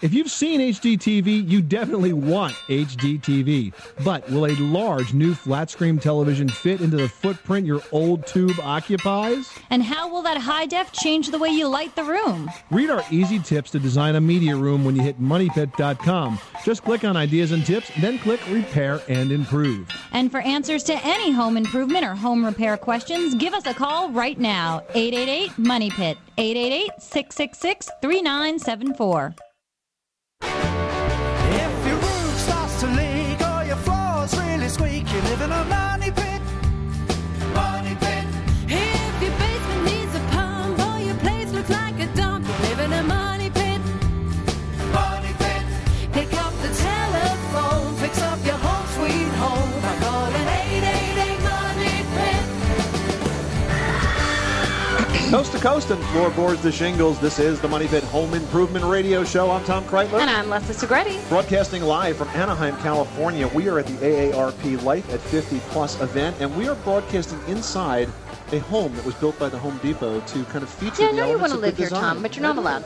If you've seen HDTV, you definitely want HDTV. But will a large new flat screen television fit into the footprint your old tube occupies? And how will that high def change the way you light the room? Read our easy tips to design a media room when you hit moneypit.com. Just click on ideas and tips, then click repair and improve. And for answers to any home improvement or home repair questions, give us a call right now. 888 Money Pit. 888 666 3974. Coast to coast and floorboards to shingles. This is the Money Pit Home Improvement Radio Show. I'm Tom Kraeutler. And I'm Leslie Segrete. Broadcasting live from Anaheim, California. We are at the AARP Life at 50 Plus event, and we are broadcasting inside a home that was built by the Home Depot to kind of feature Yeah, I know you want to live here, design. Tom, but you're not allowed.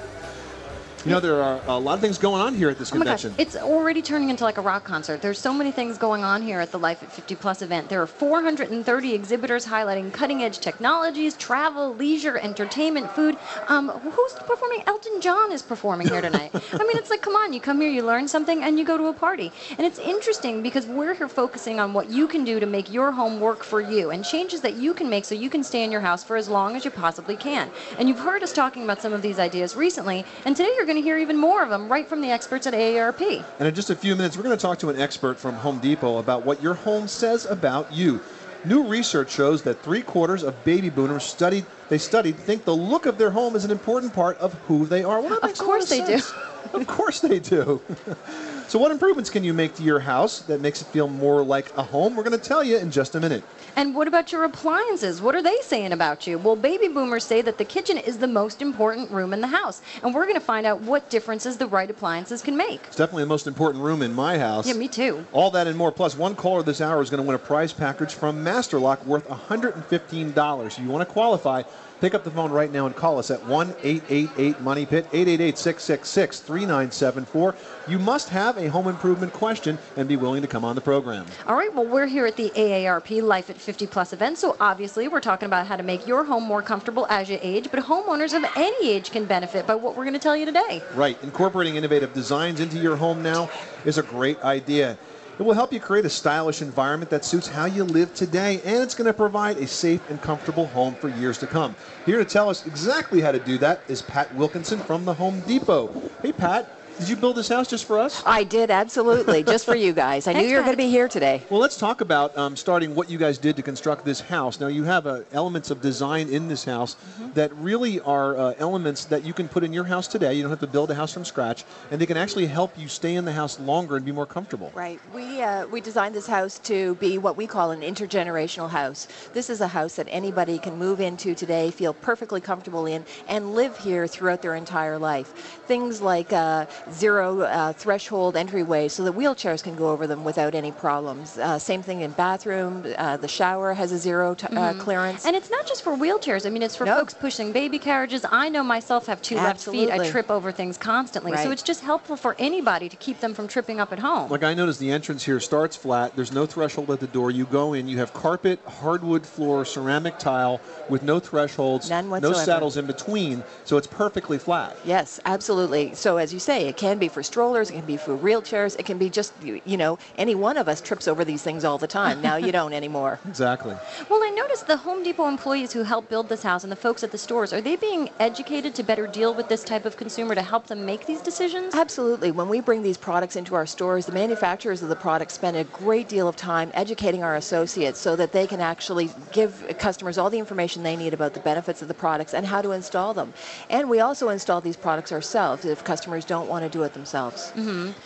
You know, there are a lot of things going on here at this Oh my gosh, convention. it's already turning into like a rock concert. There's so many things going on here at the Life at 50 Plus event. There are 430 exhibitors highlighting cutting edge technologies, travel, leisure, entertainment, food. Um, who's performing? Elton John is performing here tonight. I mean, it's like, come on, you come here, you learn something, and you go to a party. And it's interesting because we're here focusing on what you can do to make your home work for you and changes that you can make so you can stay in your house for as long as you possibly can. And you've heard us talking about some of these ideas recently, and today you're going to hear even more of them right from the experts at AARP. And in just a few minutes, we're going to talk to an expert from Home Depot about what your home says about you. New research shows that three quarters of baby boomers studied they studied think the look of their home is an important part of who they are. Well, Of makes a lot course they do. of course they do. so, what improvements can you make to your house that makes it feel more like a home? We're going to tell you in just a minute. And what about your appliances? What are they saying about you? Well, baby boomers say that the kitchen is the most important room in the house. And we're going to find out what differences the right appliances can make. It's definitely the most important room in my house. Yeah, me too. All that and more. Plus, one caller this hour is going to win a prize package from Masterlock worth $115. You want to qualify? Pick up the phone right now and call us at 1 888 Money Pit, 888 666 3974. You must have a home improvement question and be willing to come on the program. All right, well, we're here at the AARP Life at 50 Plus events. so obviously we're talking about how to make your home more comfortable as you age, but homeowners of any age can benefit by what we're going to tell you today. Right. Incorporating innovative designs into your home now is a great idea. It will help you create a stylish environment that suits how you live today, and it's going to provide a safe and comfortable home for years to come. Here to tell us exactly how to do that is Pat Wilkinson from the Home Depot. Hey, Pat, did you build this house just for us? I did, absolutely, just for you guys. I knew you were going to be here today. Well, let's talk about um, starting what you guys did to construct this house. Now, you have uh, elements of design in this house Mm-hmm. that really are uh, elements that you can put in your house today. You don't have to build a house from scratch, and they can actually help you stay in the house longer and be more comfortable. Right. We uh, we designed this house to be what we call an intergenerational house. This is a house that anybody can move into today, feel perfectly comfortable in, and live here throughout their entire life. Things like uh, zero uh, threshold entryway, so that wheelchairs can go over them without any problems. Uh, same thing in bathroom. Uh, the shower has a zero t- uh, Mhm. clearance. And it's not just for wheelchairs. I mean, it's for folks pushing baby carriages. I know myself have two left feet. I trip over things constantly. So it's just helpful for anybody to keep them from tripping up at home. Like I noticed the entrance here starts flat. There's no threshold at the door. You go in, you have carpet, hardwood floor, ceramic tile with no thresholds, None no saddles in between, so it's perfectly flat. Yes, absolutely. So as you say, It can be for strollers, it can be for wheelchairs, it can be just, you you know, any one of us trips over these things all the time. Now you don't anymore. Exactly. Well, I noticed the Home Depot employees who help build this house and the folks at the stores, are they being educated to better deal with this type of consumer to help them make these decisions? Absolutely. When we bring these products into our stores, the manufacturers of the products spend a great deal of time educating our associates so that they can actually give customers all the information they need about the benefits of the products and how to install them. And we also install these products ourselves if customers don't want to do it themselves.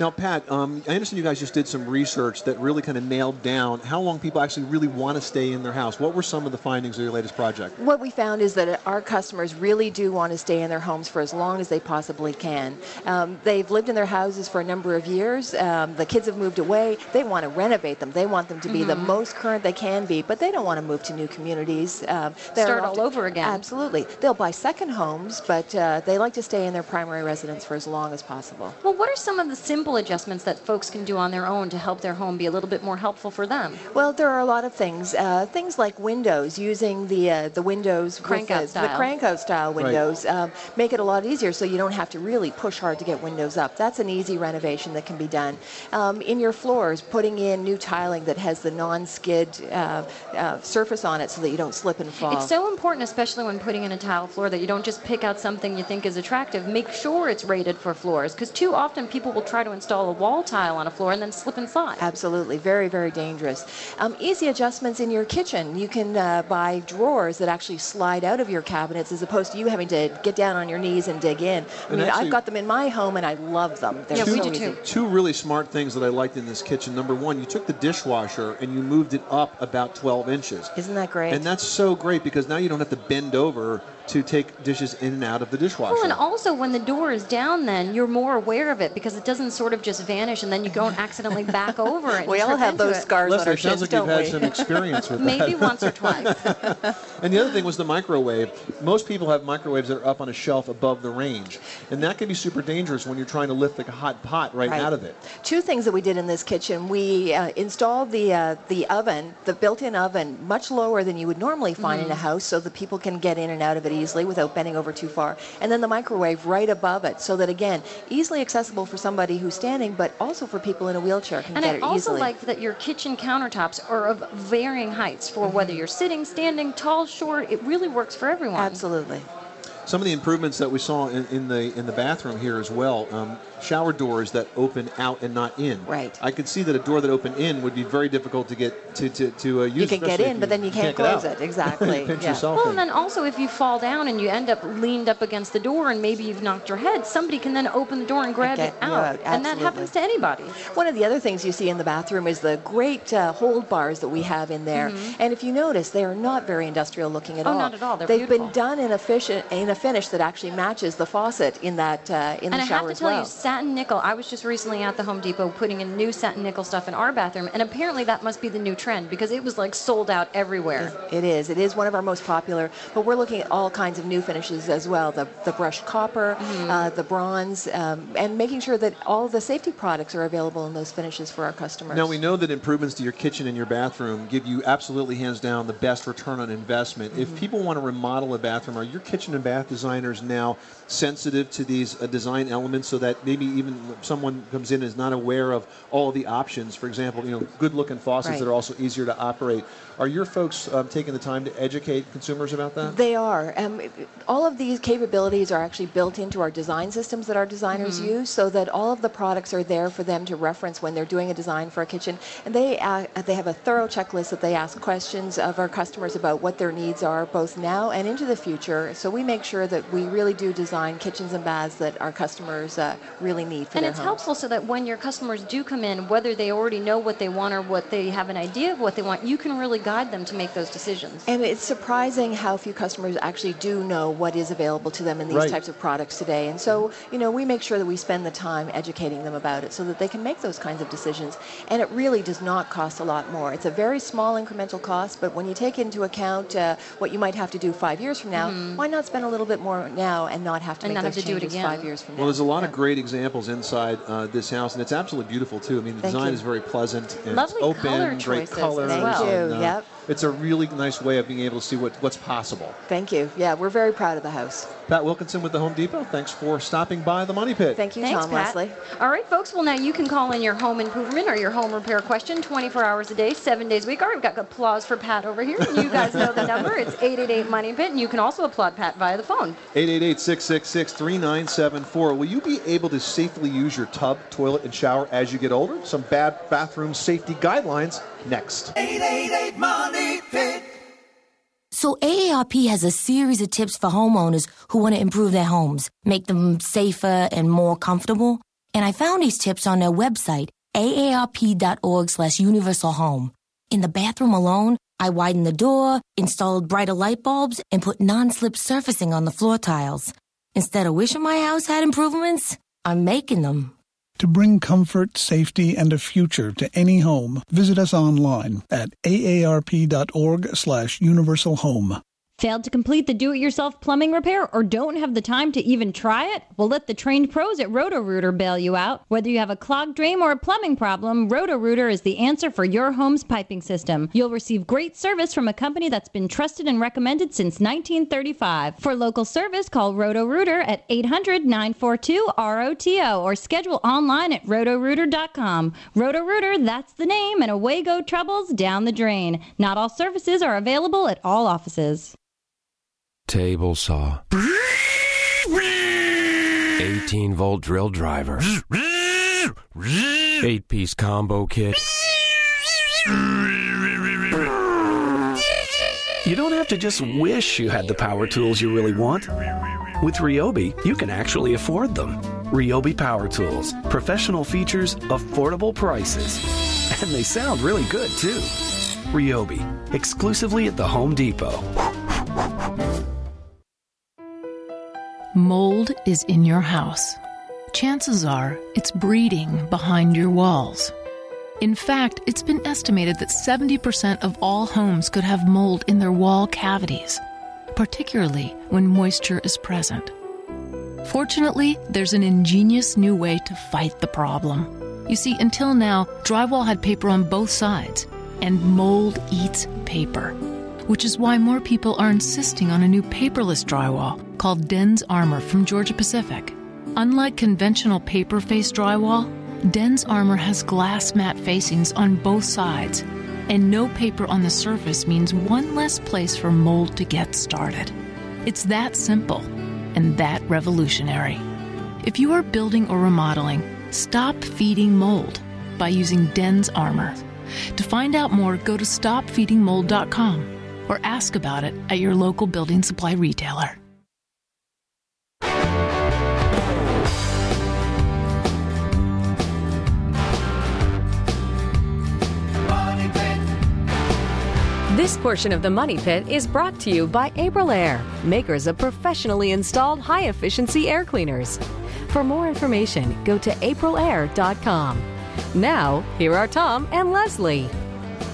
Now, Pat, um, I understand you guys just did some research that really kind of nailed down how long people actually really want to stay in their house. What were some of the findings of your latest project? What we found is that our customers really do want to stay in their homes for as long as they possibly can. Um, they've lived in their houses for a number of years. Um, the kids have moved away. They want to renovate them. They want them to be the Mhm. most current they can be, but they don't want to move to new communities. Um, they're Start all often- over again. Absolutely. They'll buy second homes, but uh, they like to stay in their primary residence for as long as possible. Well, what are some of the simple adjustments that folks can do on their own to help their home be a little bit more helpful for them? Well, there are a lot of things. Uh, things like windows, using the uh, the windows with Crank out the, style. the crank out style Right. windows, um, make it a lot easier so you don't have to really push hard to get windows up. That's an easy renovation that can be done. Um, in your floors, putting in new tiling that has the non-skid uh, uh, surface on it so that you don't slip and fall. It's so important, especially when putting in a tile floor, that you don't just pick out something you think is attractive. Make sure it's rated for floors, because too often people will try to install a wall tile on a floor and then slip and slide. Absolutely, very, very dangerous. Um, easy adjustments in your kitchen. You can uh, buy drawers that actually slide out of your cabinets as opposed to you having to get down on your knees and dig in. I And mean, actually- I've got them in my home and I love them. They're so easy. Two really smart things that I liked in this kitchen. Number one, you took the dishwasher and you moved it up about 12 inches. Isn't that great? And that's so great because now you don't have to bend over to take dishes in and out of the dishwasher. Well, and also when the door is down, then you're more aware of it because it doesn't sort of just vanish and then you don't accidentally back over it. We all have those it. scars Leslie, it sounds like you've had some experience with that. Maybe once or twice. And the other thing was the microwave. Most people have microwaves that are up on a shelf above the range. And that can be super dangerous when you're trying to lift like a hot pot right, Right. out of it. Two things that we did in this kitchen. We uh, installed the uh, the oven, the built-in oven, much lower than you would normally find in a Mhm. house, so that people can get in and out of it easily without bending over too far. And then the microwave right above it, so that again, easily accessible for somebody who's standing, but also for people in a wheelchair can And get I it also easily. like that your kitchen countertops are of varying heights for whether Mm-hmm. you're sitting, standing, tall, short. It really works for everyone. Absolutely. Some of the improvements that we saw in, in the in the bathroom here as well. Um, shower doors that open out and not in. Right. I could see that a door that opened in would be very difficult to get to to, to uh, use. You can get in, if but then you can't get close it. Exactly. Pinch yeah. yourself Well, in. and then also if you fall down and you end up leaned up against the door and maybe you've knocked your head, somebody can then open the door and grab Get you you out. out, And that happens to anybody. One of the other things you see in the bathroom is the great uh, hold bars that we have in there. Mhm. And if you notice, they are not very industrial looking at Oh, all. not at all. They're They've beautiful. been done in a, fish, in a finish that actually matches the faucet in that uh, in and the I shower have to tell well. you, satin nickel. I was just recently at the Home Depot putting in new satin nickel stuff in our bathroom, and apparently that must be the new trend because it was like sold out everywhere. It is. It is one of our most popular. But we're looking at all kinds of new finishes as well. The, the brushed copper, Mhm. uh, the bronze, um, and making sure that all the safety products are available in those finishes for our customers. Now we know that improvements to your kitchen and your bathroom give you absolutely hands down the best return on investment. Mm-hmm. If people want to remodel a bathroom, are your kitchen and bath designers now sensitive to these uh, design elements so that maybe even someone comes in and is not aware of all the options? For example, you know, good-looking faucets Right. that are also easier to operate. Are your folks um, taking the time to educate consumers about that? They are. Um, all of these capabilities are actually built into our design systems that our designers Mhm. use, so that all of the products are there for them to reference when they're doing a design for a kitchen. And they uh, they have a thorough checklist that they ask questions of our customers about what their needs are, both now and into the future. So we make sure that we really do design kitchens and baths that our customers uh, really need for And their it's homes. helpful so that when your customers do come in, whether they already know what they want or what they have an idea of what they want, you can really guide them to make those decisions. And it's surprising how few customers actually do know what is available to them in these Right. types of products today. And so, you know, we make sure that we spend the time educating them about it so that they can make those kinds of decisions. And it really does not cost a lot more. It's a very small incremental cost, but when you take into account uh, what you might have to do five years from now, Mhm. why not spend a little bit more now and not have to And make not have those to do it changes again. five years from now? Well, there's a lot of great examples inside uh, this house, and it's absolutely beautiful too. I mean, the Thank design you. is very pleasant and Lovely open, color great choices colors. Thank you. and, uh, Yep. It's a really nice way of being able to see what, what's possible. Thank you. Yeah, we're very proud of the house. Pat Wilkinson with the Home Depot. Thanks for stopping by the Money Pit. Thank you, Thanks, Tom Pat. Leslie. All right, folks. Well, now you can call in your home improvement or your home repair question 24 hours a day, seven days a week. All right, we've got applause for Pat over here. You guys know the number. It's 888 Money Pit, and you can also applaud Pat via the phone. 888-666-3974. Will you be able to safely use your tub, toilet, and shower as you get older? Some bad bathroom safety guidelines next. 888 Money Pit. So AARP has a series of tips for homeowners who want to improve their homes, make them safer and more comfortable. And I found these tips on their website, aarp.org slash universal home. In the bathroom alone, I widened the door, installed brighter light bulbs, and put non-slip surfacing on the floor tiles. Instead of wishing my house had improvements, I'm making them. To bring comfort, safety, and a future to any home, visit us online at aarp.org slash universal home. Failed to complete the do it yourself plumbing repair or don't have the time to even try it? Well, let the trained pros at Roto Rooter bail you out. Whether you have a clogged drain or a plumbing problem, Roto Rooter is the answer for your home's piping system. You'll receive great service from a company that's been trusted and recommended since 1935. For local service, call Roto Rooter at 800 942 ROTO or schedule online at rotorooter.com. Roto Rooter, that's the name, and away go troubles down the drain. Not all services are available at all offices. Table saw. 18 volt drill driver. 8 piece combo kit. You don't have to just wish you had the power tools you really want. With Ryobi, you can actually afford them. Ryobi Power Tools. Professional features, affordable prices. And they sound really good, too. Ryobi, exclusively at the Home Depot. Mold is in your house. Chances are it's breeding behind your walls. In fact, it's been estimated that 70% of all homes could have mold in their wall cavities, particularly when moisture is present. Fortunately, there's an ingenious new way to fight the problem. You see, until now, drywall had paper on both sides, and mold eats paper, which is why more people are insisting on a new paperless drywall called Dens Armor from Georgia Pacific. Unlike conventional paper face drywall, Dens Armor has glass mat facings on both sides, and no paper on the surface means one less place for mold to get started. It's that simple and that revolutionary. If you are building or remodeling, stop feeding mold by using Dens Armor. To find out more, go to stopfeedingmold.com or ask about it at your local building supply retailer. This portion of the Money Pit is brought to you by Aprilaire, makers of professionally installed high efficiency air cleaners. For more information, go to aprilaire.com. Now, here are Tom and Leslie.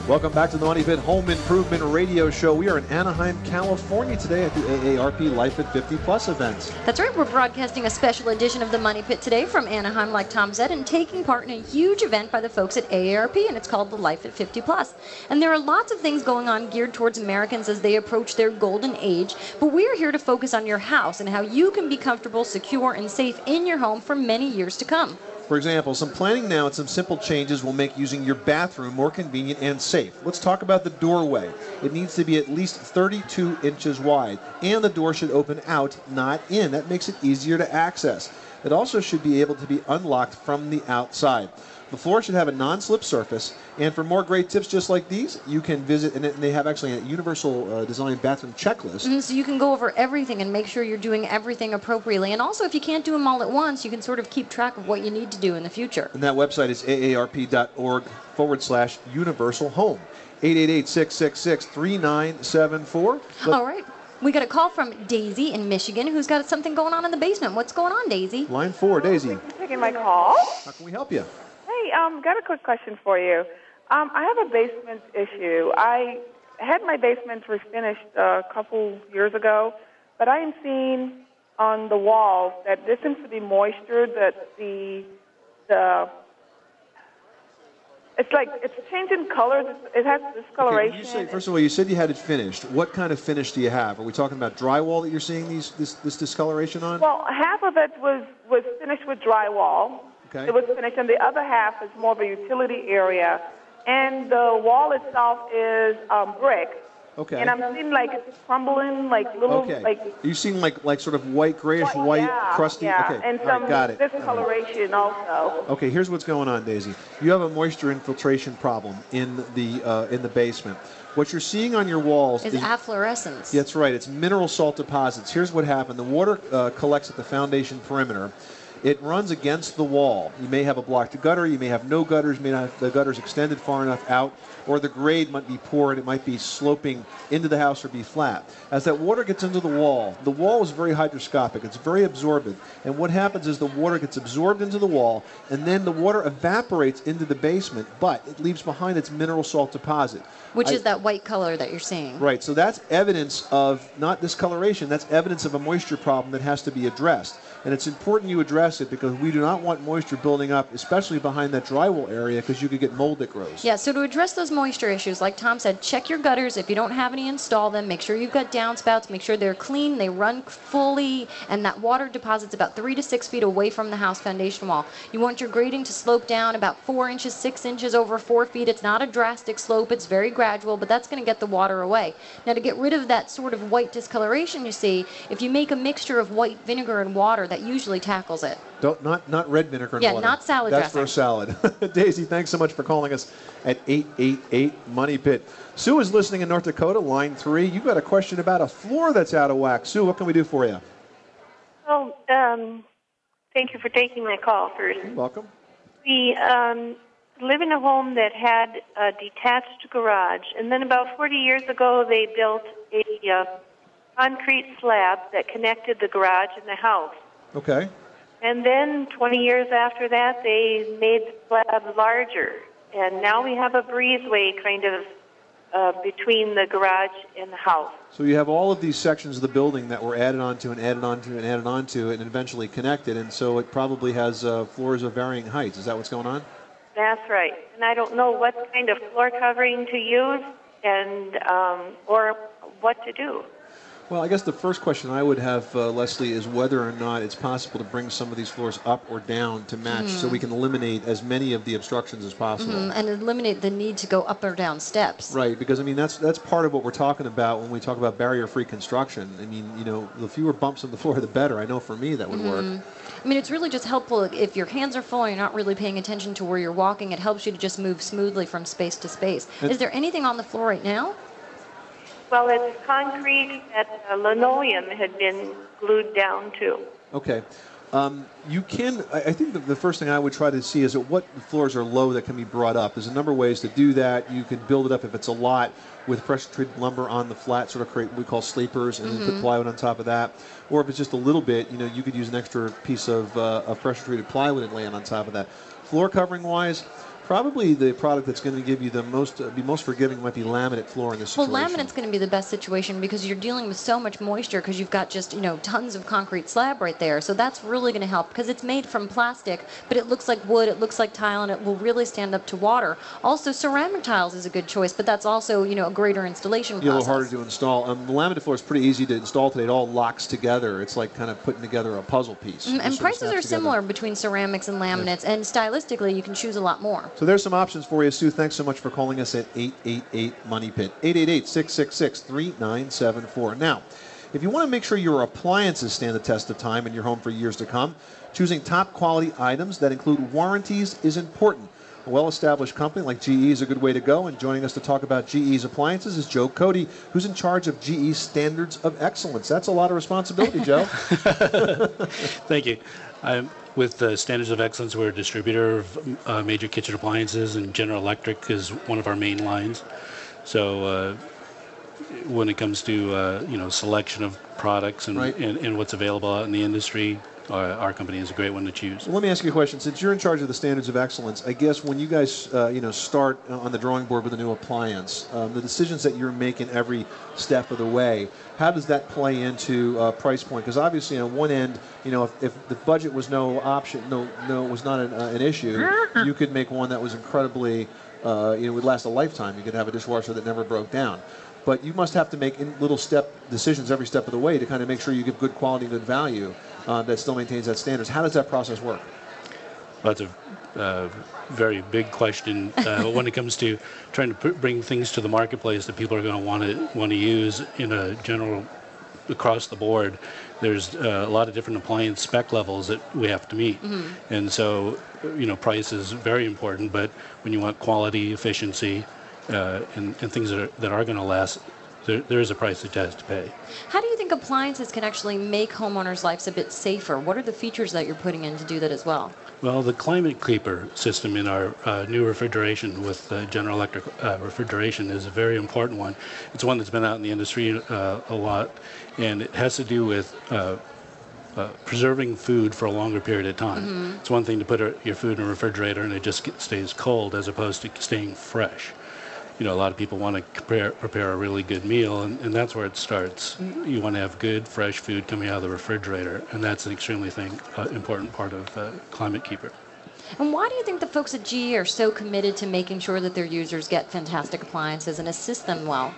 Welcome back to the Money Pit Home Improvement Radio Show. We are in Anaheim, California today at the AARP Life at 50 Plus event. That's right. We're broadcasting a special edition of the Money Pit today from Anaheim, like Tom said, and taking part in a huge event by the folks at AARP, and it's called the Life at 50 Plus. And there are lots of things going on geared towards Americans as they approach their golden age, but we're here to focus on your house and how you can be comfortable, secure, and safe in your home for many years to come. For example, some planning now and some simple changes will make using your bathroom more convenient and safe. Let's talk about the doorway. It needs to be at least 32 inches wide, and the door should open out, not in. That makes it easier to access. It also should be able to be unlocked from the outside. The floor should have a non-slip surface, and for more great tips just like these, you can visit, and they have actually a universal uh, design bathroom checklist. Mhm, So you can go over everything and make sure you're doing everything appropriately. And also, if you can't do them all at once, you can sort of keep track of what you need to do in the future. And that website is aarp.org forward slash universal home. 888 666 3974. All right. We got a call from Daisy in Michigan who's got something going on in the basement. What's going on, Daisy? Line four, Daisy. taking my call. How can we help you? Hey, um, got a quick question for you. Um, I have a basement issue. I had my basement refinished a couple years ago, but I am seeing on the walls that there seems to be moisture that the the It's like it's changing colors. It has discoloration. You say, first of all, you said you had it finished. What kind of finish do you have? Are we talking about drywall that you're seeing these this, this discoloration on? Well, half of it was was finished with drywall. Okay. It was finished, and the other half is more of a utility area. And the wall itself is um, brick. Okay. And I'm seeing like it's crumbling, like little, Okay. like you seem like like sort of white, grayish, white, yeah, crusty. yeah, Okay. and all right, some got it. discoloration also. Okay, here's what's going on, Daisy. You have a moisture infiltration problem in the uh, in the basement. What you're seeing on your walls Is is efflorescence. That's right. It's mineral salt deposits. Here's what happened. The water uh, collects at the foundation perimeter. It runs against the wall. You may have a blocked gutter. You may have no gutters. May not have the gutters extended far enough out, or the grade might be poor and it might be sloping into the house or be flat. As that water gets into the wall, the wall is very hydroscopic. It's very absorbent. And what happens is the water gets absorbed into the wall, and then the water evaporates into the basement, but it leaves behind its mineral salt deposit. Which I- is that white color that you're seeing. Right, so that's evidence of not discoloration, that's evidence of a moisture problem that has to be addressed. And it's important you address it because we do not want moisture building up, especially behind that drywall area, because you could get mold that grows. Yeah, so to address those moisture issues, like Tom said, check your gutters. If you don't have any, install them. Make sure you've got downspouts. Make sure they're clean, they run fully, and that water deposits about three to six feet away from the house foundation wall. You want your grading to slope down about four inches, six inches over four feet. It's not a drastic slope, it's very gradual, but that's going to get the water away. Now, to get rid of that sort of white discoloration you see, if you make a mixture of white vinegar and water, that usually tackles it. Don't, not, not red vinegar and Yeah, water. not salad That's for a salad. Daisy, thanks so much for calling us at 888 Money Pit. Sue is listening in North Dakota, line three. You've got a question about a floor that's out of whack. Sue, what can we do for you? Oh, um, thank you for taking my call first. You're welcome. We um, live in a home that had a detached garage, and then about 40 years ago, they built a uh, concrete slab that connected the garage and the house. Okay. And then 20 years after that, they made the slab larger, and now we have a breezeway kind of uh, between the garage and the house. So you have all of these sections of the building that were added onto and added onto and added onto and eventually connected, and so it probably has uh, floors of varying heights. Is that what's going on? That's right. And I don't know what kind of floor covering to use and um, or what to do. Well, I guess the first question I would have, uh, Leslie, is whether or not it's possible to bring some of these floors up or down to match so Mhm. we can eliminate as many of the obstructions as possible. Mhm, And eliminate the need to go up or down steps. Right, because I mean that's that's part of what we're talking about when we talk about barrier-free construction. I mean, you know, the fewer bumps on the floor, the better. I know for me that would work. Mhm. I mean, it's really just helpful if your hands are full and you're not really paying attention to where you're walking. It helps you to just move smoothly from space to space. And- Is there anything on the floor right now? Well, it's concrete that uh, linoleum had been glued down to. Okay. Um, you can, I I think the, the first thing I would try to see is at what floors are low that can be brought up. There's a number of ways to do that. You can build it up if it's a lot with pressure treated lumber on the flat, sort of create what we call sleepers, and then put plywood on top of that. Or if it's just a little bit, you know, you could use an extra piece of, uh, of pressure treated plywood and lay it on top of that. Floor covering wise, probably the product that's going to give you the most, uh, be most forgiving might be laminate floor in this Well, laminate's going to be the best situation because you're dealing with so much moisture because you've got just, you know, tons of concrete slab right there. So that's really going to help because it's made from plastic, but it looks like wood, it looks like tile, and it will really stand up to water. Also, ceramic tiles is a good choice, but that's also, you know, a greater installation Be a little harder to install. Um, the laminate floor is pretty easy to install today. It all locks together. It's like kind of putting together a puzzle piece. Mm, And prices are together. similar between ceramics and laminates, and stylistically, you can choose a lot more. So there's some options for you, Sue. Thanks so much for calling us at 888 Money Pit. 888 666 3974. Now, if you want to make sure your appliances stand the test of time in your home for years to come, choosing top quality items that include warranties is important. A well established company like GE is a good way to go, and joining us to talk about GE's appliances is Joe Cody, who's in charge of GE's Standards of Excellence. That's a lot of responsibility, Joe. Thank you. I'm with uh, Standards of Excellence. We're a distributor of uh, major kitchen appliances, and General Electric is one of our main lines. So, uh, when it comes to uh, you know selection of products and, Right. and, and what's available out in the industry, our, our company is a great one to choose. Well, let me ask you a question. Since you're in charge of the standards of excellence, I guess when you guys, uh, you know, start on the drawing board with a new appliance, um, the decisions that you're making every step of the way, how does that play into uh, price point? Because obviously, on one end, you know, if, if the budget was no option, no, no, was not an, uh, an issue, you could make one that was incredibly, uh, you know, would last a lifetime. You could have a dishwasher that never broke down. But you must have to make in little step decisions every step of the way to kind of make sure you give good quality, good value uh, that still maintains that standards. How does that process work? That's a uh, very big question uh, when it comes to trying to put, bring things to the marketplace that people are going to want to want to use in a general across the board. There's uh, a lot of different appliance spec levels that we have to meet, Mhm. and so you know price is very important. But when you want quality, efficiency, uh, and, and things that are, that are going to last, there, there is a price that has to pay. How do you think appliances can actually make homeowners' lives a bit safer? What are the features that you're putting in to do that as well? Well, the climate keeper system in our uh, new refrigeration with uh, General Electric uh, refrigeration is a very important one. It's one that's been out in the industry uh, a lot, and it has to do with uh, uh, preserving food for a longer period of time. Mhm. It's one thing to put a, your food in a refrigerator and it just get, stays cold as opposed to staying fresh. You know, a lot of people want to prepare, prepare a really good meal, and, and that's where it starts. You want to have good, fresh food coming out of the refrigerator, and that's an extremely thing, uh, important part of uh, Climate Keeper. And why do you think the folks at GE are so committed to making sure that their users get fantastic appliances and assist them well?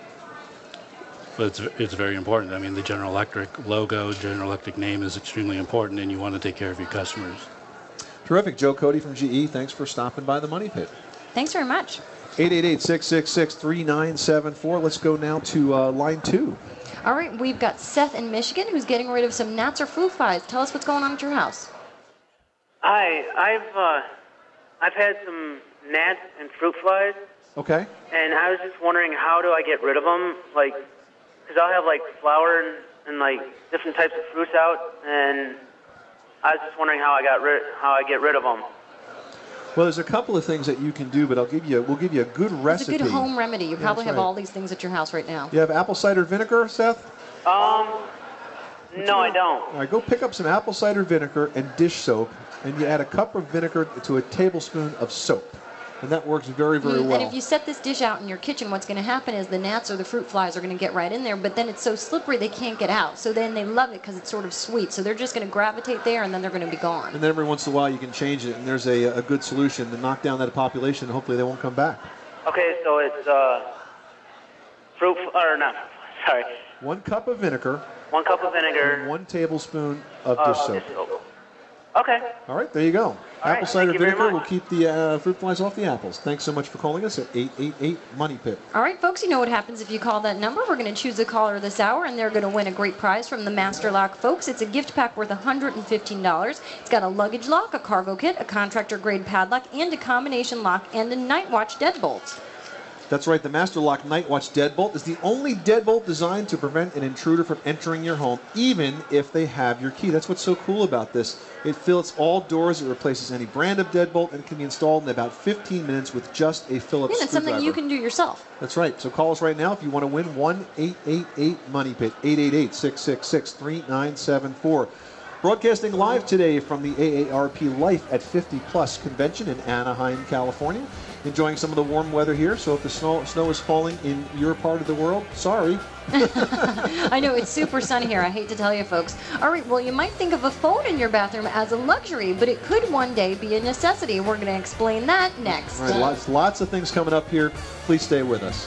But it's, it's very important. I mean, the General Electric logo, General Electric name is extremely important, and you want to take care of your customers. Terrific. Joe Cody from GE, thanks for stopping by the Money Pit. Thanks very much. 888-666-3974. Let's go now to uh, line two. All right, we've got Seth in Michigan who's getting rid of some gnats or fruit flies. Tell us what's going on at your house. Hi, I've uh, I've had some gnats and fruit flies, Okay. and I was just wondering how do I get rid of them? Like, because I'll have like flour and, and like different types of fruits out, and I was just wondering how I got rid how I get rid of them. Well, there's a couple of things that you can do, but I'll give you we'll give you a good recipe. It's a good home remedy. You Yeah, probably that's have right. all these things at your house right now. You have apple cider vinegar, Seth? Um, no, I don't. All right, go pick up some apple cider vinegar and dish soap, and you add a cup of vinegar to a tablespoon of soap, and that works very, very Mm, well. And if you set this dish out in your kitchen, what's going to happen is the gnats or the fruit flies are going to get right in there, but then it's so slippery they can't get out. So then they love it because it's sort of sweet. So they're just going to gravitate there and then they're going to be gone. and then every once in a while you can change it, and there's a, a good solution to knock down that population, and hopefully they won't come back. Okay, so it's uh, fruit or not? Sorry, One cup of vinegar, one cup of vinegar. and one tablespoon of uh, dish soap. dish soap. Okay. All right, there you go. right, Apple cider thank you very vinegar will keep the uh, fruit flies off the apples. Thanks so much for calling us at 888 Money Pit. All right, folks, you know what happens if you call that number. We're going to choose a caller this hour, and they're going to win a great prize from the Master Lock folks. It's a gift pack worth $115. It's got a luggage lock, a cargo kit, a contractor grade padlock, and a combination lock and a night watch deadbolt. That's right, the Master Lock Night Watch deadbolt is the only deadbolt designed to prevent an intruder from entering your home, even if they have your key. That's what's so cool about this. It fills all doors, it replaces any brand of deadbolt, and can be installed in about 15 minutes with just a Phillips screwdriver. And it's something you can do yourself. That's right. So call us right now if you want to win 1 888 Money Pit, 888 666 3974. Broadcasting live today from the AARP Life at 50 Plus convention in Anaheim, California. Enjoying some of the warm weather here, so if the snow, snow is falling in your part of the world, sorry. I know it's super sunny here. I hate to tell you, folks. All right, well, you might think of a phone in your bathroom as a luxury, but it could one day be a necessity. We're going to explain that next. All right, lots, lots of things coming up here. Please stay with us.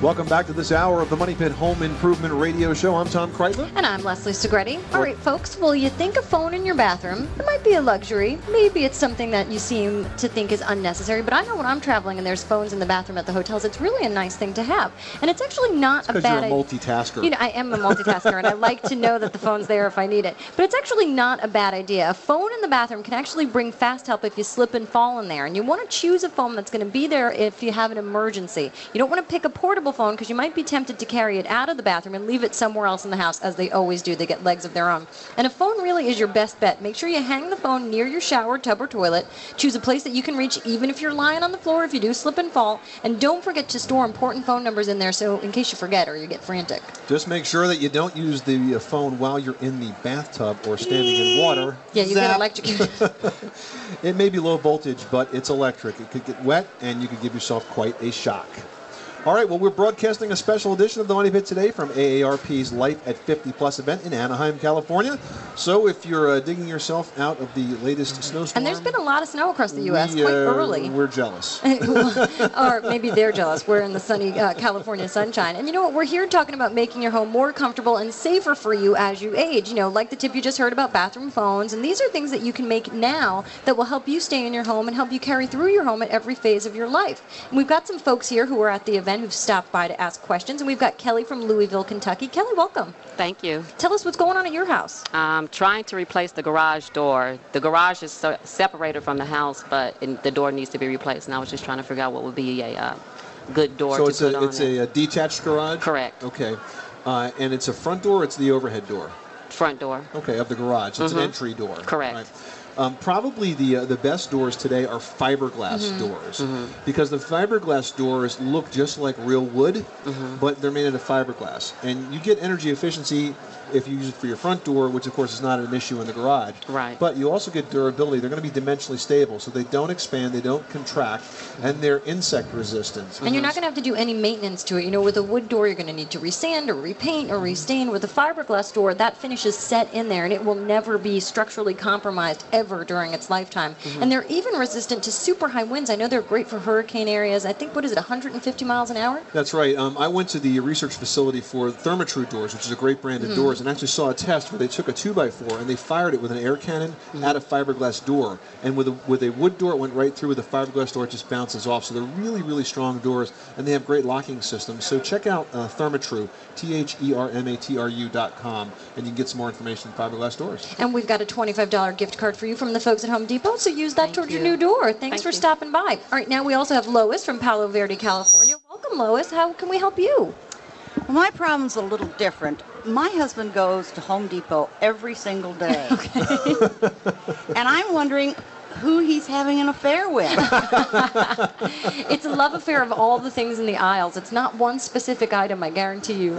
Welcome back to this hour of the Money Pit Home Improvement Radio Show. I'm Tom Kraeutler. And I'm Leslie Segrete. All right, folks, well, you think a phone in your bathroom, it might be a luxury. Maybe it's something that you seem to think is unnecessary, but I know when I'm traveling and there's phones in the bathroom at the hotels, it's really a nice thing to have. And it's actually not a bad idea. Because you're a multitasker. You know, I am a multitasker, and I like to know that the phone's there if I need it. But it's actually not a bad idea. A phone in the bathroom can actually bring fast help if you slip and fall in there. And you want to choose a phone that's going to be there if you have an emergency. You don't want to pick a portable phone because you might be tempted to carry it out of the bathroom and leave it somewhere else in the house, as they always do. They get legs of their own. And a phone really is your best bet. Make sure you hang the phone near your shower, tub, or toilet. Choose a place that you can reach even if you're lying on the floor if you do slip and fall. And don't forget to store important phone numbers in there so in case you forget or you get frantic. Just make sure that you don't use the uh, phone while you're in the bathtub or standing in water. Yeah, you Zap. get electrocuted. It may be low voltage, but it's electric. It could get wet, and you could give yourself quite a shock. All right, well, we're broadcasting a special edition of the Money Pit today from AARP's Life at 50 Plus event in Anaheim, California. So if you're uh, digging yourself out of the latest snowstorm, and there's been a lot of snow across the U.S. we, quite uh, early. We're jealous. or maybe they're jealous. We're in the sunny uh, California sunshine. And you know what? We're here talking about making your home more comfortable and safer for you as you age. You know, like the tip you just heard about bathroom phones. And these are things that you can make now that will help you stay in your home and help you carry through your home at every phase of your life. And we've got some folks here who were at the event who've stopped by to ask questions. And we've got Kelly from Louisville, Kentucky. Kelly, welcome. Thank you. Tell us what's going on at your house. I'm trying to replace the garage door. The garage is so separated from the house, but it, the door needs to be replaced. And I was just trying to figure out what would be a uh, good door so to it's put a on it's it. a, uh detached garage. Correct. Okay, uh, and it's a front door. Or it's the overhead door. Front door. Okay, of the garage. It's Mhm. an entry door. Correct. Right. Um, probably the uh, the best doors today are fiberglass Mhm. doors Mhm. because the fiberglass doors look just like real wood, Mhm. but they're made out of fiberglass, and you get energy efficiency if you use it for your front door, which of course is not an issue in the garage. Right. But you also get durability. They're going to be dimensionally stable, so they don't expand, they don't contract, and they're insect resistant. And you're not going to have to do any maintenance to it. You know, with a wood door, you're going to need to resand or repaint or restain. With a fiberglass door, that finish is set in there, and it will never be structurally compromised ever during its lifetime. Mhm. And they're even resistant to super high winds. I know they're great for hurricane areas. I think what is it, 150 miles an hour? That's right. Um, I went to the research facility for Therma-Tru doors, which is a great brand of Mhm. doors, and actually saw a test where they took a two by four and they fired it with an air cannon at a fiberglass door, and with a with a wood door, it went right through. With a fiberglass door, it just bounces off. So they're really really strong doors, and they have great locking systems. So check out uh, Thermatru, T H E R M A T R U dot com, and you can get some more information on fiberglass doors. And we've got a $25 gift card for you from the folks at Home Depot, so use that towards your new door. Thanks Thank for you. stopping by. All right, now we also have Lois from Palo Verde, California. Welcome, Lois. How can we help you? Well, my problem's a little different. My husband goes to Home Depot every single day. and I'm wondering who he's having an affair with. it's a love affair of all the things in the aisles. It's not one specific item, I guarantee you.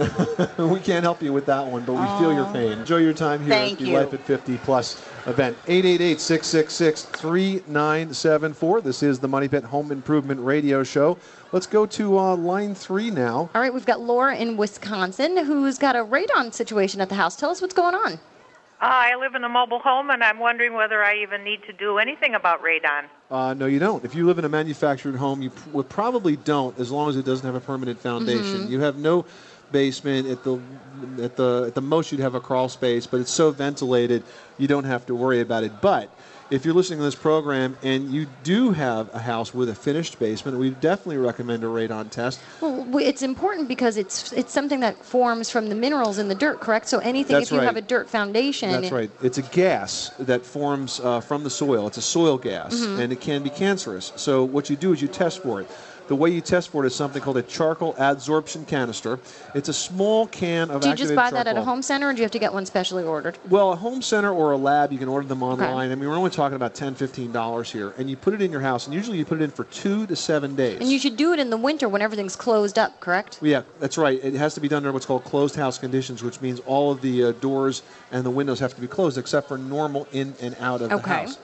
we can't help you with that one, but we feel your pain. Enjoy your time here Thank at the you. Life at 50 Plus event. 888-666-3974. This is the Money Pit Home Improvement Radio Show. Let's go to uh, line three now. All right, we've got Laura in Wisconsin who's got a radon situation at the house. Tell us what's going on. Uh, I live in a mobile home, and I'm wondering whether I even need to do anything about radon. Uh, no, you don't. If you live in a manufactured home, you pr- would probably don't, as long as it doesn't have a permanent foundation. Mhm. You have no basement. At the at the at the most, you'd have a crawl space, but it's so ventilated, you don't have to worry about it. But if you're listening to this program and you do have a house with a finished basement, we definitely recommend a radon test. Well, it's important because it's it's something that forms from the minerals in the dirt, correct? So anything, That's if you right. have a dirt foundation, That's right. It's a gas that forms uh, from the soil. It's a soil gas, Mhm. and it can be cancerous. So what you do is you test for it. The way you test for it is something called a charcoal adsorption canister. It's a small can of do you just buy that at a home center, or do you have to get one specially ordered? Well, a home center or a lab, you can order them online. I mean, we're only talking about $10, $15 here. And you put it in your house, and usually you put it in for two to seven days. And you should do it in the winter when everything's closed up, correct? Yeah, that's right. It has to be done under what's called closed house conditions, which means all of the uh, doors and the windows have to be closed except for normal in and out of the Okay. house.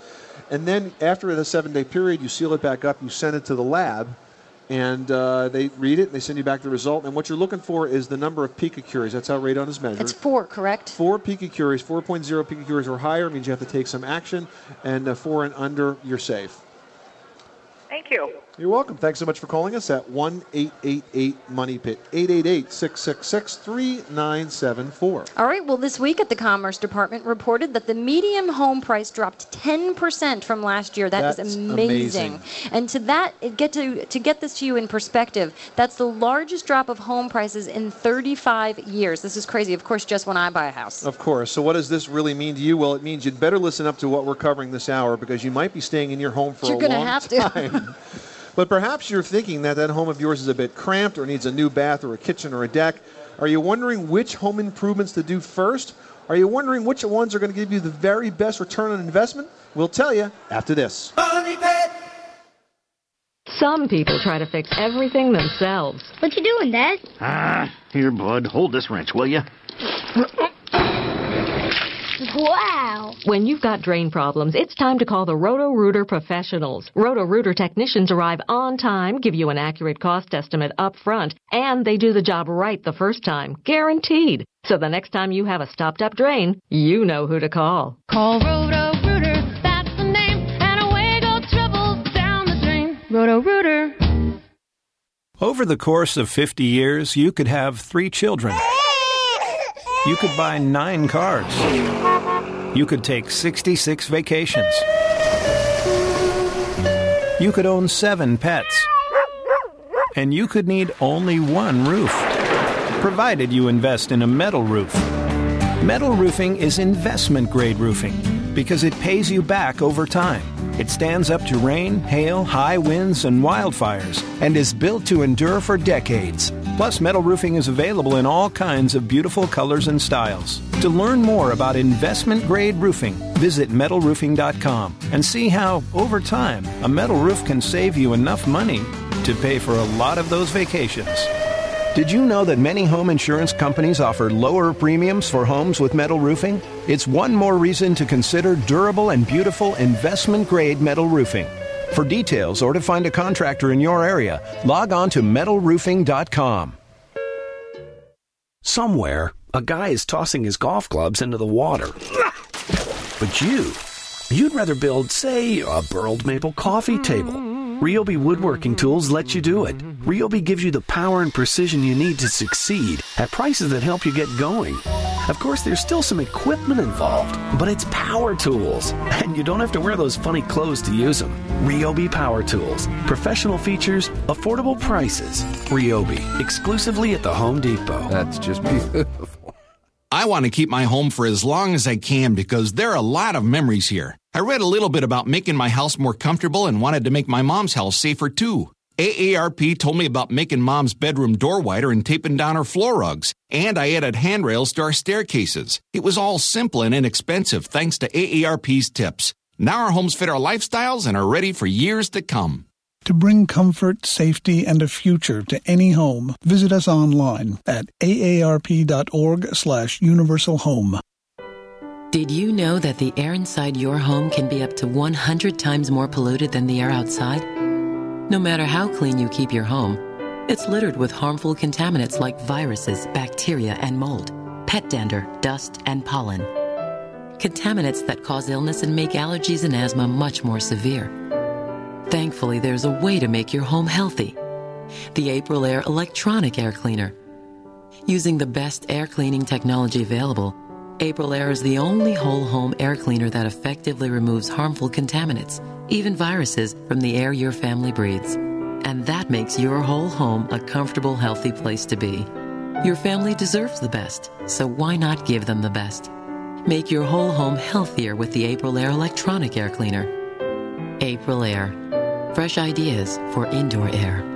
And then after the seven day period, you seal it back up, you send it to the lab, and uh, they read it, and they send you back the result. And what you're looking for is the number of picocuries. That's how radon is measured. It's four, correct? Four picocuries, 4.0 picocuries or higher means you have to take some action, and uh, four and under, you're safe. Thank Thank you. You're welcome. Thanks so much for calling us at 1 888 Money Pit, 888 666 3974. All right, well, this week at the Commerce Department reported that the median home price dropped 10% from last year. That is That's amazing. amazing. And to that, it get to to get this to you in perspective, that's the largest drop of home prices in 35 years. This is crazy. Of course, just when I buy a house. Of course. So, what does this really mean to you? Well, it means you'd better listen up to what we're covering this hour because you might be staying in your home for You're a gonna long have to. time. but perhaps you're thinking that that home of yours is a bit cramped or needs a new bath or a kitchen or a deck. Are you wondering which home improvements to do first? Are you wondering which ones are going to give you the very best return on investment? We'll tell you after this. Some people try to fix everything themselves. What you doing, Dad? Ah, here, bud. Hold this wrench, will you? Wow. When you've got drain problems, it's time to call the Roto Rooter professionals. Roto Rooter technicians arrive on time, give you an accurate cost estimate up front, and they do the job right the first time, guaranteed. So the next time you have a stopped up drain, you know who to call. Call Roto Rooter, that's the name, and away go trouble down the drain. Roto Rooter. Over the course of 50 years, you could have three children. You could buy nine cars. You could take 66 vacations. You could own seven pets. And you could need only one roof, provided you invest in a metal roof. Metal roofing is investment grade roofing because it pays you back over time. It stands up to rain, hail, high winds, and wildfires, and is built to endure for decades. Plus, metal roofing is available in all kinds of beautiful colors and styles. To learn more about investment grade roofing, visit metalroofing.com and see how, over time, a metal roof can save you enough money to pay for a lot of those vacations. Did you know that many home insurance companies offer lower premiums for homes with metal roofing? It's one more reason to consider durable and beautiful investment grade metal roofing. For details or to find a contractor in your area, log on to metalroofing.com. Somewhere, a guy is tossing his golf clubs into the water. But you, you'd rather build, say, a burled maple coffee table. Ryobi Woodworking Tools lets you do it. Ryobi gives you the power and precision you need to succeed at prices that help you get going. Of course, there's still some equipment involved, but it's power tools, and you don't have to wear those funny clothes to use them. Ryobi Power Tools. Professional features, affordable prices. Ryobi, exclusively at the Home Depot. That's just beautiful. I want to keep my home for as long as I can because there are a lot of memories here. I read a little bit about making my house more comfortable and wanted to make my mom's house safer too. AARP told me about making mom's bedroom door wider and taping down her floor rugs. And I added handrails to our staircases. It was all simple and inexpensive thanks to AARP's tips. Now our homes fit our lifestyles and are ready for years to come. To bring comfort, safety, and a future to any home, visit us online at aarp.org slash. Did you know that the air inside your home can be up to 100 times more polluted than the air outside? No matter how clean you keep your home, it's littered with harmful contaminants like viruses, bacteria, and mold, pet dander, dust, and pollen. Contaminants that cause illness and make allergies and asthma much more severe. Thankfully, there's a way to make your home healthy. The Aprilaire Electronic Air Cleaner. Using the best air cleaning technology available, Aprilaire is the only whole home air cleaner that effectively removes harmful contaminants, even viruses, from the air your family breathes. And that makes your whole home a comfortable, healthy place to be. Your family deserves the best, so why not give them the best? Make your whole home healthier with the Aprilaire Electronic Air Cleaner. Aprilaire. Fresh ideas for indoor air.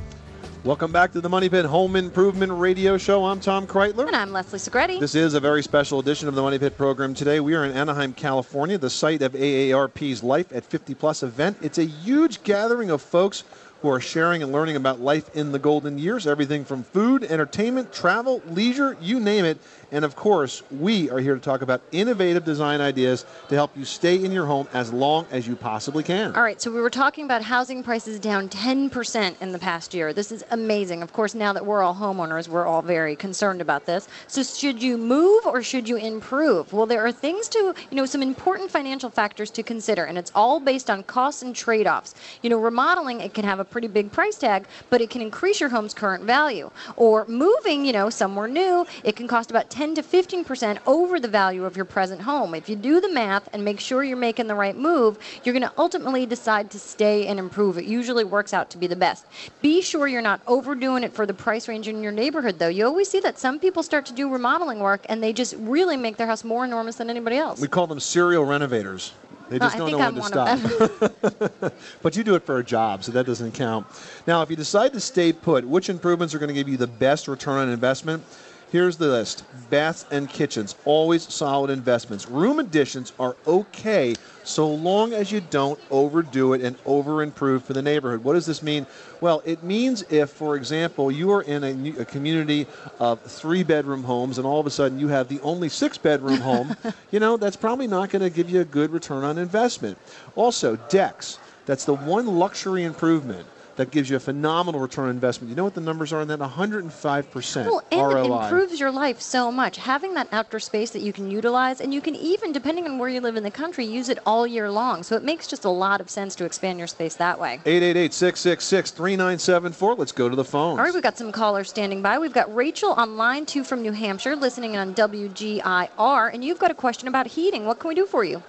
Welcome back to the Money Pit Home Improvement Radio Show. I'm Tom Kraeutler. And I'm Leslie Segrete. This is a very special edition of the Money Pit program today. We are in Anaheim, California, the site of AARP's Life at 50 Plus event. It's a huge gathering of folks who are sharing and learning about life in the golden years everything from food, entertainment, travel, leisure, you name it. And of course, we are here to talk about innovative design ideas to help you stay in your home as long as you possibly can. All right, so we were talking about housing prices down 10% in the past year. This is amazing. Of course, now that we're all homeowners, we're all very concerned about this. So, should you move or should you improve? Well, there are things to, you know, some important financial factors to consider, and it's all based on costs and trade offs. You know, remodeling, it can have a pretty big price tag, but it can increase your home's current value. Or moving, you know, somewhere new, it can cost about 10 to 15% over the value of your present home. If you do the math and make sure you're making the right move, you're going to ultimately decide to stay and improve. It usually works out to be the best. Be sure you're not overdoing it for the price range in your neighborhood, though. You always see that some people start to do remodeling work and they just really make their house more enormous than anybody else. We call them serial renovators. They just don't know I'm when to stop. but you do it for a job, so that doesn't count. Now, if you decide to stay put, which improvements are going to give you the best return on investment? Here's the list baths and kitchens, always solid investments. Room additions are okay so long as you don't overdo it and over improve for the neighborhood. What does this mean? Well, it means if, for example, you are in a, new- a community of three bedroom homes and all of a sudden you have the only six bedroom home, you know, that's probably not going to give you a good return on investment. Also, decks. That's the one luxury improvement that gives you a phenomenal return on investment. You know what the numbers are on that? 105% Well, and it improves your life so much. Having that outdoor space that you can utilize, and you can even, depending on where you live in the country, use it all year long. So it makes just a lot of sense to expand your space that way. 888 666 3974. Let's go to the phone. All right, we've got some callers standing by. We've got Rachel on line two from New Hampshire, listening on WGIR, and you've got a question about heating. What can we do for you?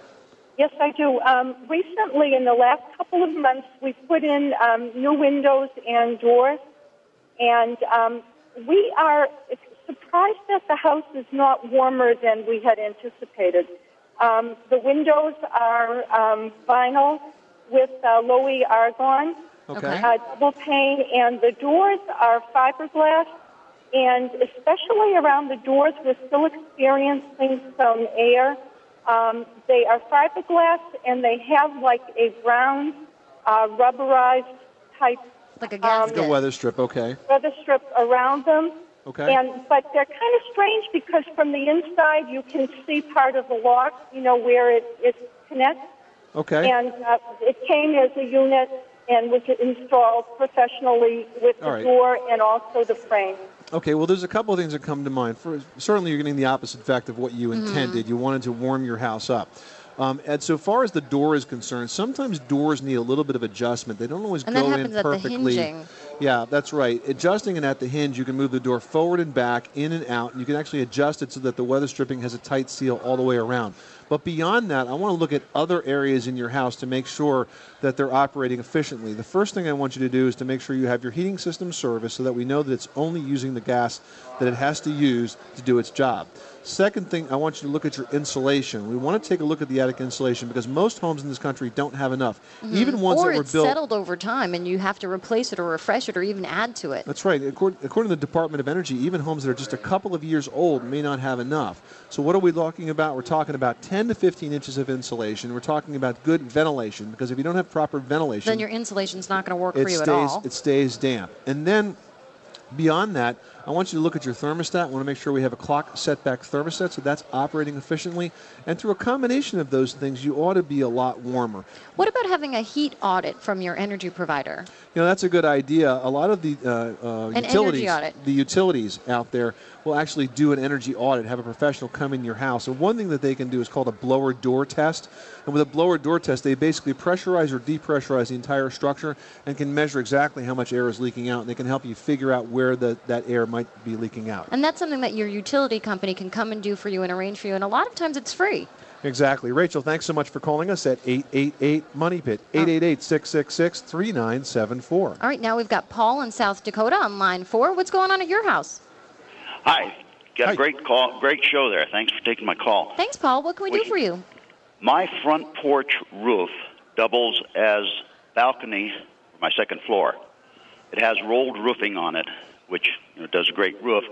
Yes, I do. Um, recently, in the last couple of months, we put in um, new windows and doors, and um, we are surprised that the house is not warmer than we had anticipated. Um, the windows are um, vinyl with uh, low E argon, Okay. uh, double pane, and the doors are fiberglass. And especially around the doors, we're still experiencing some air. Um, they are fiberglass, and they have like a brown uh, rubberized type like a Like a weather strip, okay. weather strip around them. Okay. And but they're kind of strange because from the inside you can see part of the lock, you know, where it, it connects. Okay. And uh, it came as a unit and was installed professionally with the All right. door and also the frame. Okay, well, there's a couple of things that come to mind. First, certainly, you're getting the opposite effect of what you Mhm. intended. You wanted to warm your house up. Um, and so far as the door is concerned, sometimes doors need a little bit of adjustment. They don't always And that go in happens at the perfectly. hinging. Yeah, that's right. Adjusting it at the hinge, you can move the door forward and back, in and out, and you can actually adjust it so that the weather stripping has a tight seal all the way around. But beyond that, I want to look at other areas in your house to make sure that they're operating efficiently. The first thing I want you to do is to make sure you have your heating system serviced so that we know that it's only using the gas that it has to use to do its job. Second thing, I want you to look at your insulation. We want to take a look at the attic insulation because most homes in this country don't have enough. Mhm. Even ones or that were it's built settled over time, and you have to replace it or refresh it or even add to it. That's right. According, according to the Department of Energy, even homes that are just a couple of years old may not have enough. So, what are we talking about? We're talking about 10 to 15 inches of insulation. We're talking about good ventilation because if you don't have proper ventilation, Then your insulation's not going to work for you stays at all. it stays damp. And then beyond that, I want you to look at your thermostat. I want to make sure we have a clock setback thermostat so that's operating efficiently. And through a combination of those things, you ought to be a lot warmer. What about having a heat audit from your energy provider? You know, that's a good idea. A lot of the uh, uh, utilities, the utilities out there will actually do an energy audit, have a professional come in your house. And one thing that they can do is called a blower door test. And with a blower door test, they basically pressurize or depressurize the entire structure and can measure exactly how much air is leaking out. And they can help you figure out where the, that air might be leaking out. And that's something that your utility company can come and do for you and arrange for you. And a lot of times it's free. Exactly. Rachel, thanks so much for calling us at 888 Money Pit, 888 666 3974. All right, now we've got Paul in South Dakota on line four. What's going on at your house? Hi. Got a great call, great show there. Thanks for taking my call. Thanks, Paul. What can we do for you? My front porch roof doubles as balcony for my second floor. It has rolled roofing on it, which you know, does a great roof,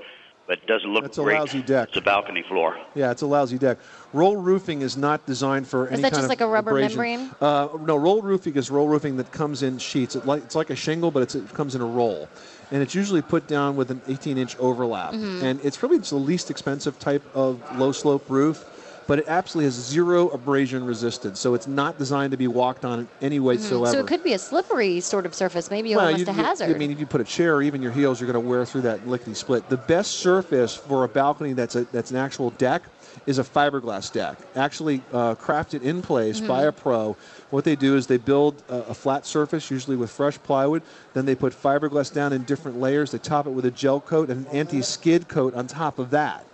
but doesn't look That's a great. lousy deck. It's a balcony floor. Yeah, it's a lousy deck. Roll roofing is not designed for Is any that kind just of like a rubber abrasion. membrane? Uh, no, roll roofing is roll roofing that comes in sheets. It like, it's like a shingle, but it's, it comes in a roll. And it's usually put down with an 18 inch overlap. Mhm. And it's probably the least expensive type of low slope roof, but it absolutely has zero abrasion resistance. So it's not designed to be walked on in any way Mhm. whatsoever. So it could be a slippery sort of surface, maybe Well, almost you- a you- hazard. I mean, if you put a chair or even your heels, you're going to wear through that lickety split. The best surface for a balcony that's a, that's an actual deck is a fiberglass deck, actually uh, crafted in place by Mhm. a pro. What they do is they build a, a flat surface, usually with fresh plywood. Then they put fiberglass down in different layers. They top it with a gel coat and an anti-skid coat on top of that.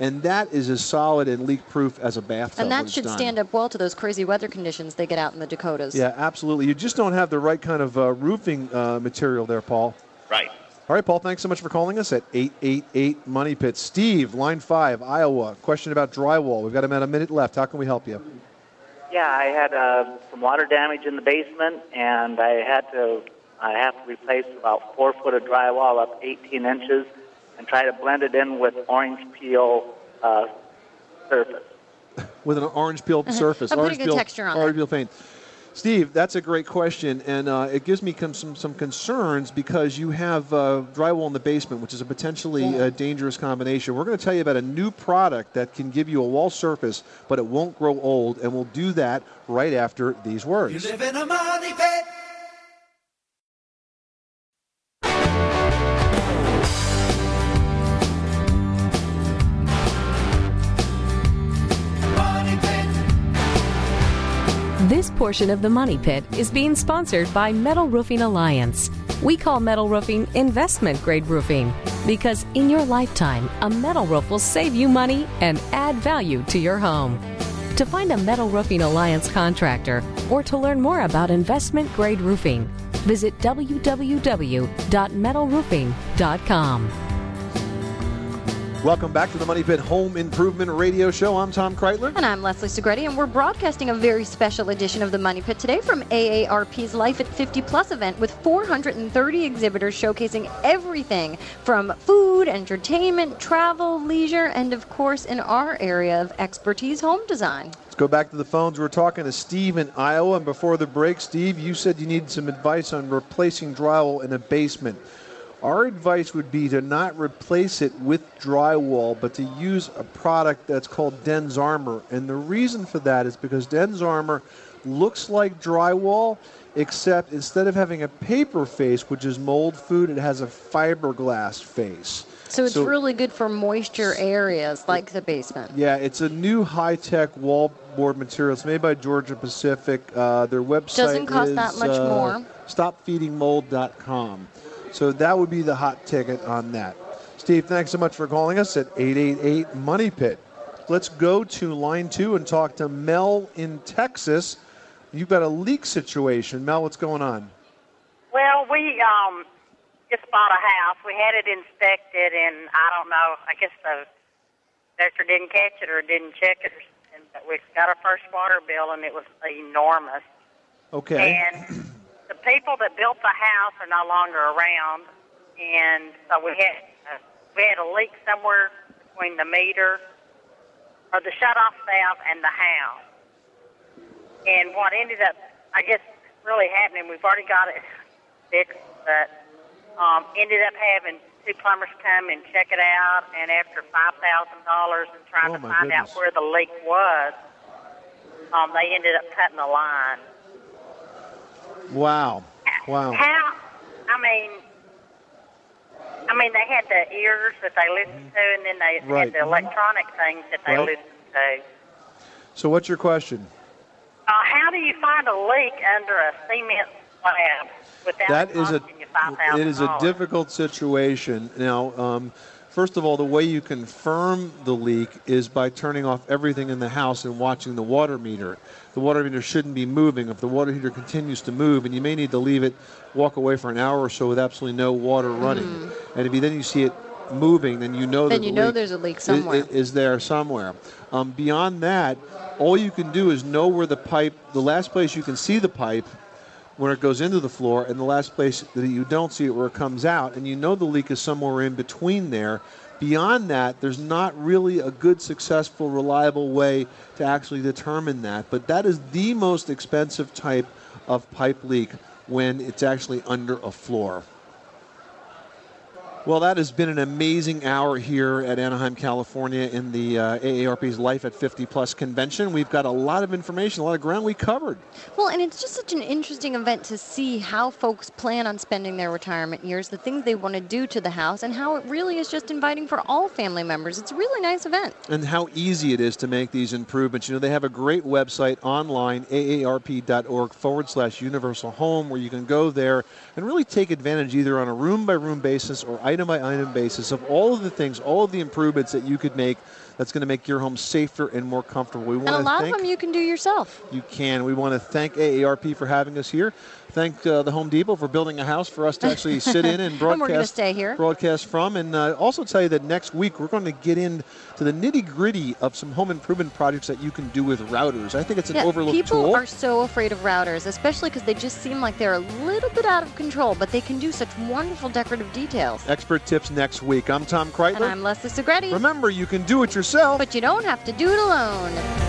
And that is as solid and leak-proof as a bathtub. and that should done. stand up well to those crazy weather conditions they get out in the Dakotas. Yeah, absolutely. You just don't have the right kind of uh, roofing uh, material there, Paul. Right. All right, Paul, thanks so much for calling us at 888 Money Pit. Steve, line five, Iowa. Question about drywall. We've got about a minute left. How can we help you? Yeah, I had uh, some water damage in the basement, and I had to I have to replace about four foot of drywall up 18 inches, and try to blend it in with orange peel uh, surface. With an orange peel Uh-huh. surface. A pretty orange good peel, texture on Orange peel paint. Steve, that's a great question, and uh, it gives me com- some, some concerns because you have uh, drywall in the basement, which is a potentially uh, dangerous combination. We're going to tell you about a new product that can give you a wall surface, but it won't grow old, and we'll do that right after these words. This portion of the Money Pit is being sponsored by Metal Roofing Alliance. We call metal roofing investment grade roofing because in your lifetime, a metal roof will save you money and add value to your home. To find a Metal Roofing Alliance contractor or to learn more about investment grade roofing, visit www.metalroofing.com. Welcome back to the Money Pit Home Improvement Radio Show. I'm Tom Kraeutler. And I'm Leslie Segrete, and we're broadcasting a very special edition of the Money Pit today from AARP's Life at 50 Plus event with 430 exhibitors showcasing everything from food, entertainment, travel, leisure, and of course, in our area of expertise, home design. Let's go back to the phones. We're talking to Steve in Iowa. And before the break, Steve, you said you needed some advice on replacing drywall in a basement. Our advice would be to not replace it with drywall, but to use a product that's called DensArmor. And the reason for that is because DensArmor looks like drywall, except instead of having a paper face, which is mold food, it has a fiberglass face. So it's really good for moisture areas like the basement. Yeah, it's a new high-tech wallboard material. It's made by Georgia Pacific. Uh, their website Doesn't cost is that much uh, more. StopFeedingMold.com. So that would be the hot ticket on that. Steve, thanks so much for calling us at 888 Money Pit. Let's go to line two and talk to Mel in Texas. You've got a leak situation. Mel, what's going on? Well, we um just bought a house. We had it inspected, and I don't know. I guess the inspector didn't catch it or didn't check it. But we got our first water bill, and it was enormous. Okay. And the people that built the house are no longer around, and so we had uh, we had a leak somewhere between the meter or the shut-off valve and the house. And what ended up, I guess, really happening, we've already got it fixed, but um, ended up having two plumbers come and check it out, and after five thousand dollars and trying Oh, to find out where the leak was, um, they ended up cutting the line. Wow. Wow. How? I mean, I mean, they had the ears that they listened to, and then they Right. had the electronic things that they Right. listened to. So what's your question? Uh, how do you find a leak under a cement slab without That is a costing you five thousand it is a difficult situation. Now, um, first of all, the way you confirm the leak is by turning off everything in the house and watching the water meter. The water heater shouldn't be moving. If the water heater continues to move, and you may need to leave it, walk away for an hour or so with absolutely no water running, and if you then you see it moving, then you know Then that you know leak there's a leak somewhere. is there somewhere. Um, beyond that, all you can do is know where the pipe. The last place you can see the pipe where it goes into the floor, and the last place that you don't see it where it comes out, and you know the leak is somewhere in between there. Beyond that, there's not really a good, successful, reliable way to actually determine that. But that is the most expensive type of pipe leak when it's actually under a floor. Well, that has been an amazing hour here at Anaheim, California, in the uh, AARP's Life at 50 Plus convention. We've got a lot of information, a lot of ground we covered. Well, and it's just such an interesting event to see how folks plan on spending their retirement years, the things they want to do to the house, and how it really is just inviting for all family members. It's a really nice event. and how easy it is to make these improvements. You know, they have a great website online, aarp.org forward slash universal home, where you can go there and really take advantage either on a room by room basis or item by item basis of all of the things, all of the improvements that you could make that's going to make your home safer and more comfortable. We want And a lot thank of them you can do yourself. you can. We want to thank AARP for having us here. Thank uh, the Home Depot for building a house for us to actually sit in and And we're broadcast. gonna stay here. Broadcast from, and uh, also tell you that next week we're going to get into the nitty gritty of some home improvement projects that you can do with routers. I think it's an Yeah, overlooked people tool. are so afraid of routers, especially because they just seem like they're a little bit out of control, but they can do such wonderful decorative details. Expert tips next week. I'm Tom Kraeutler. And I'm Leslie Segrete. Remember, you can do it yourself, but you don't have to do it alone.